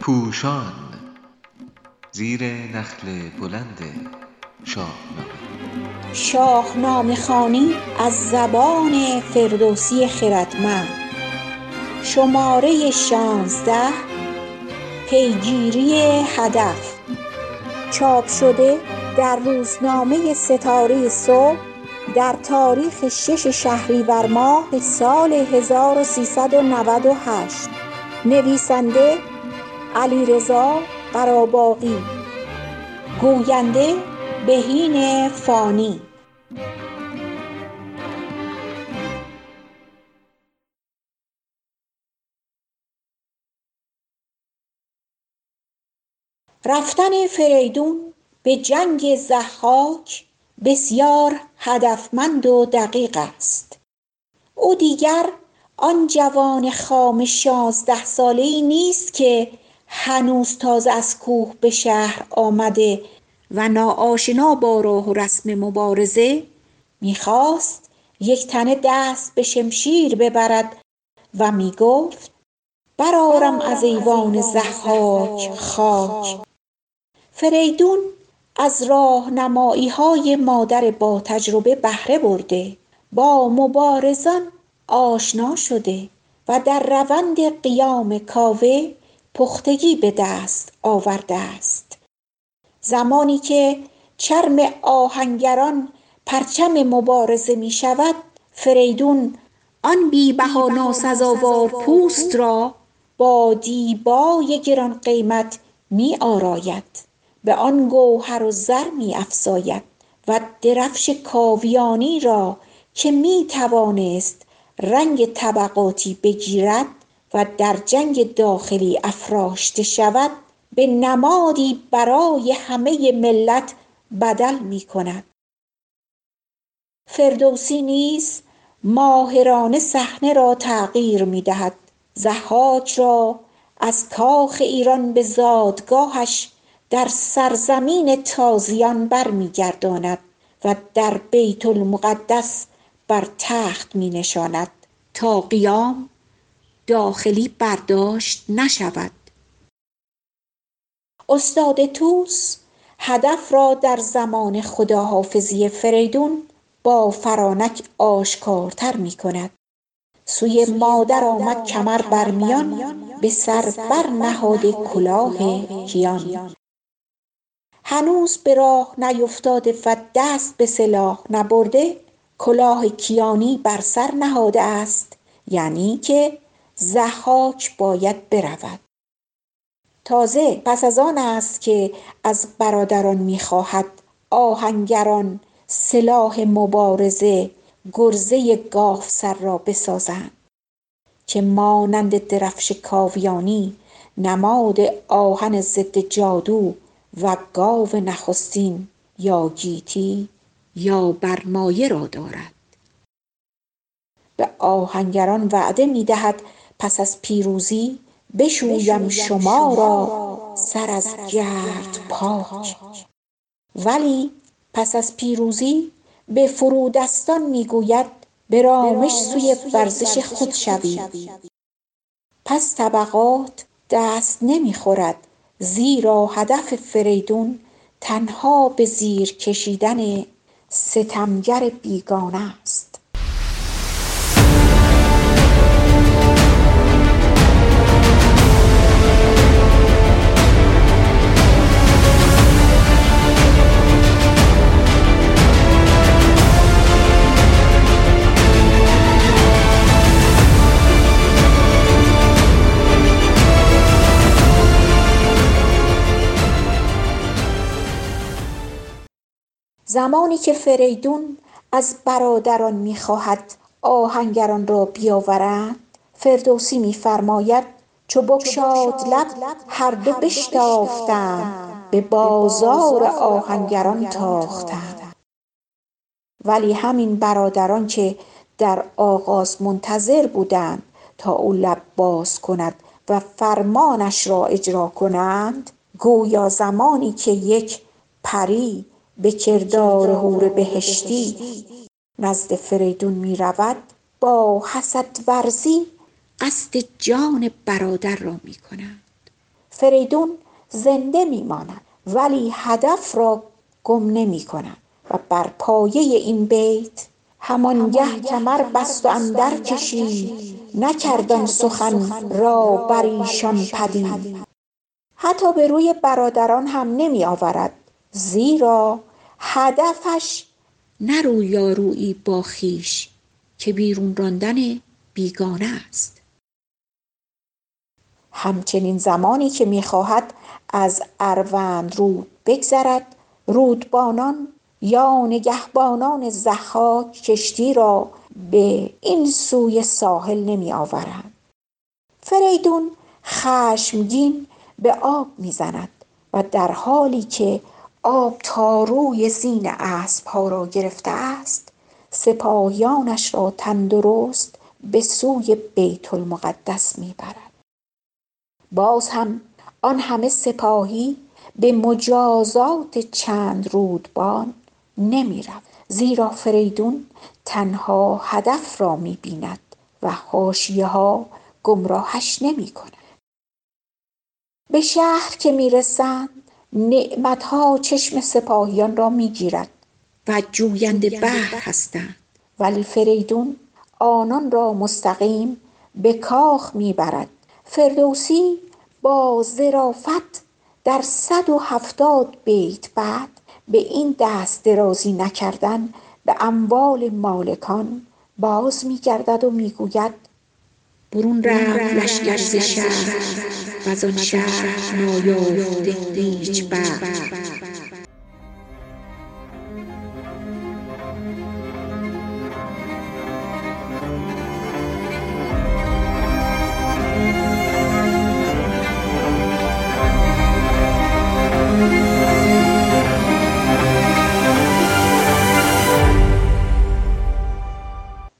پوشان زیر نخل بلند شاهنامه. شاهنامه خوانی از زبان فردوسی خردمند. شماره شانزده پیگیری هدف. چاپ شده در روزنامه ستاره صبح در تاریخ شش شهریور ماه سال 1398 نویسنده علیرضا قراباغی. گوینده بهین فانی. رفتن فریدون به جنگ ضحاک بسیار هدفمند و دقیق است. او دیگر آن جوان خام شانزده ساله ای نیست که هنوز تازه از کوه به شهر آمده و ناآشنا با راه و رسم مبارزه می‌خواست یک تنه دست به شمشیر ببرد و می‌گفت برآرم از ایوان ضحاک خاک. فریدون از راهنماییهای مادر با تجربه بهره برده با مبارزان آشنا شده و در روند قیام کاوه پختگی به دست آورده است. زمانی که چرم آهنگران پرچم مبارزه می شود فریدون آن بیبها ناسزاوار پوست را با دیبای گران قیمت می آراید به آن گوهر و زر می افزاید و درفش کاویانی را که می توانست رنگ طبقاتی بگیرد و در جنگ داخلی افراشته شود به نمادی برای همه ملت بدل می کند. فردوسی نیز ماهرانه صحنه را تغییر می دهد. ضحاک را از کاخ ایران به زادگاهش در سرزمین تازیان برمیگرداند و در بیت المقدس بر تخت می نشاند تا قیام داخلی برداشت نشود. استاد طوس هدف را در زمان خداحافظی فریدون با فرانک آشکارتر می کند سوی مادر آمد کمر بر میان به سر برنهاده کلاه کیان. هنوز به راه نیفتاده و دست به سلاح نبرده کلاه کیانی بر سر نهاده است. یعنی که ضحاک باید برود. تازه پس از آن است که از برادران می‌خواهد آهنگران سلاح مبارزه گرزه گاوسر را بسازند که مانند درفش کاویانی نماد آهن ضد جادو و گاو نخستین یا گیتی یا برمایه را دارد. به آهنگران وعده می دهد پس از پیروزی بشویم شما را سر از گرد پاک. ولی پس از پیروزی به فرودستان می گوید به رامش سوی ورزش خود شوید. پس طبقات دست نمی خورد زیرا هدف فریدون تنها به زیر کشیدن ستمگر بیگانه است. زمانی که فریدون از برادران می‌خواهد آهنگران را بیاورند فردوسی میفرماید چو بگشاد لب هر دو بشتافتند به بازار آهنگران تاختند. ولی همین برادران که در آغاز منتظر بودند تا او لب باز کند و فرمانش را اجرا کنند گویا زمانی که یک پری به کردار حور بهشتی نزد فریدون می رود با حسد ورزی قصد جان برادر را می کند فریدون زنده می ماند ولی هدف را گم نمی کند و بر پایه این بیت همانگه کمر بست و اندر کشید نکرد سخن را بر ایشان پدید. حتی به روی برادران هم نمی آورد زیرا هدفش نه رویارویی با خویش که بیرون راندن بیگانه است. همچنین زمانی که می‌خواهد از اروند رود بگذرد رودبانان یا نگهبانان ضحاک کشتی را به این سوی ساحل نمی آورند فریدون خشمگین به آب می‌زند و در حالی که آب تا روی زین اسبها را گرفته است سپاهیانش را تندرست به سوی بیت المقدس می‌برد باز هم آن همه سپاهی به مجازات چند رودبان نمی رود زیرا فریدون تنها هدف را می بیند و حاشیه ها گمراهش نمی کند. به شهر که می رسند نعمتها چشم سپاهیان را می گیرد و جوینده بحر هستند. ولی فریدون آنان را مستقیم به کاخ می برد فردوسی با ظرافت در صد و هفتاد بیت بعد به این دست درازی نکردن به اموال مالکان باز می گردد و می گوید برون رفت لشکر ز شهر. و آن شهر نایافته هیچ بهر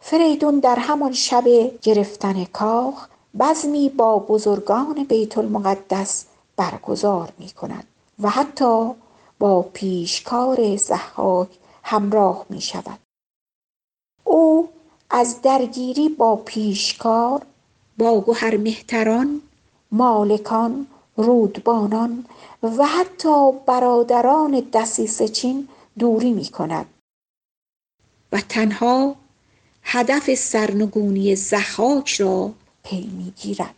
فریدون در همان شب گرفتن کاخ بزمی با بزرگان بیت المقدس برگزار می کند و حتی با پیشکار ضحاک همراه می شود او از درگیری با پیشکار با مهتران مالکان رودبانان و حتی برادران دسیسه چین دوری می کند و تنها هدف سرنگونی ضحاک را پی می‌گیرد